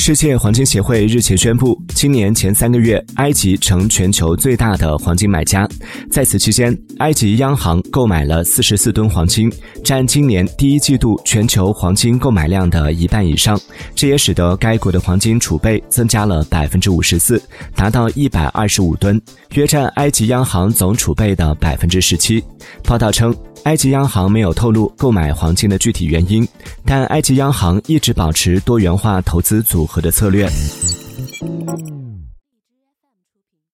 世界黄金协会日前宣布，今年前三个月，埃及成全球最大的黄金买家。在此期间，埃及央行购买了四十四吨黄金，占今年第一季度全球黄金购买量的一半以上。这也使得该国的黄金储备增加了百分之五十四，达到一百二十五吨，约占埃及央行总储备的百分之十七。报道称。埃及央行没有透露购买黄金的具体原因，但埃及央行一直保持多元化投资组合的策略。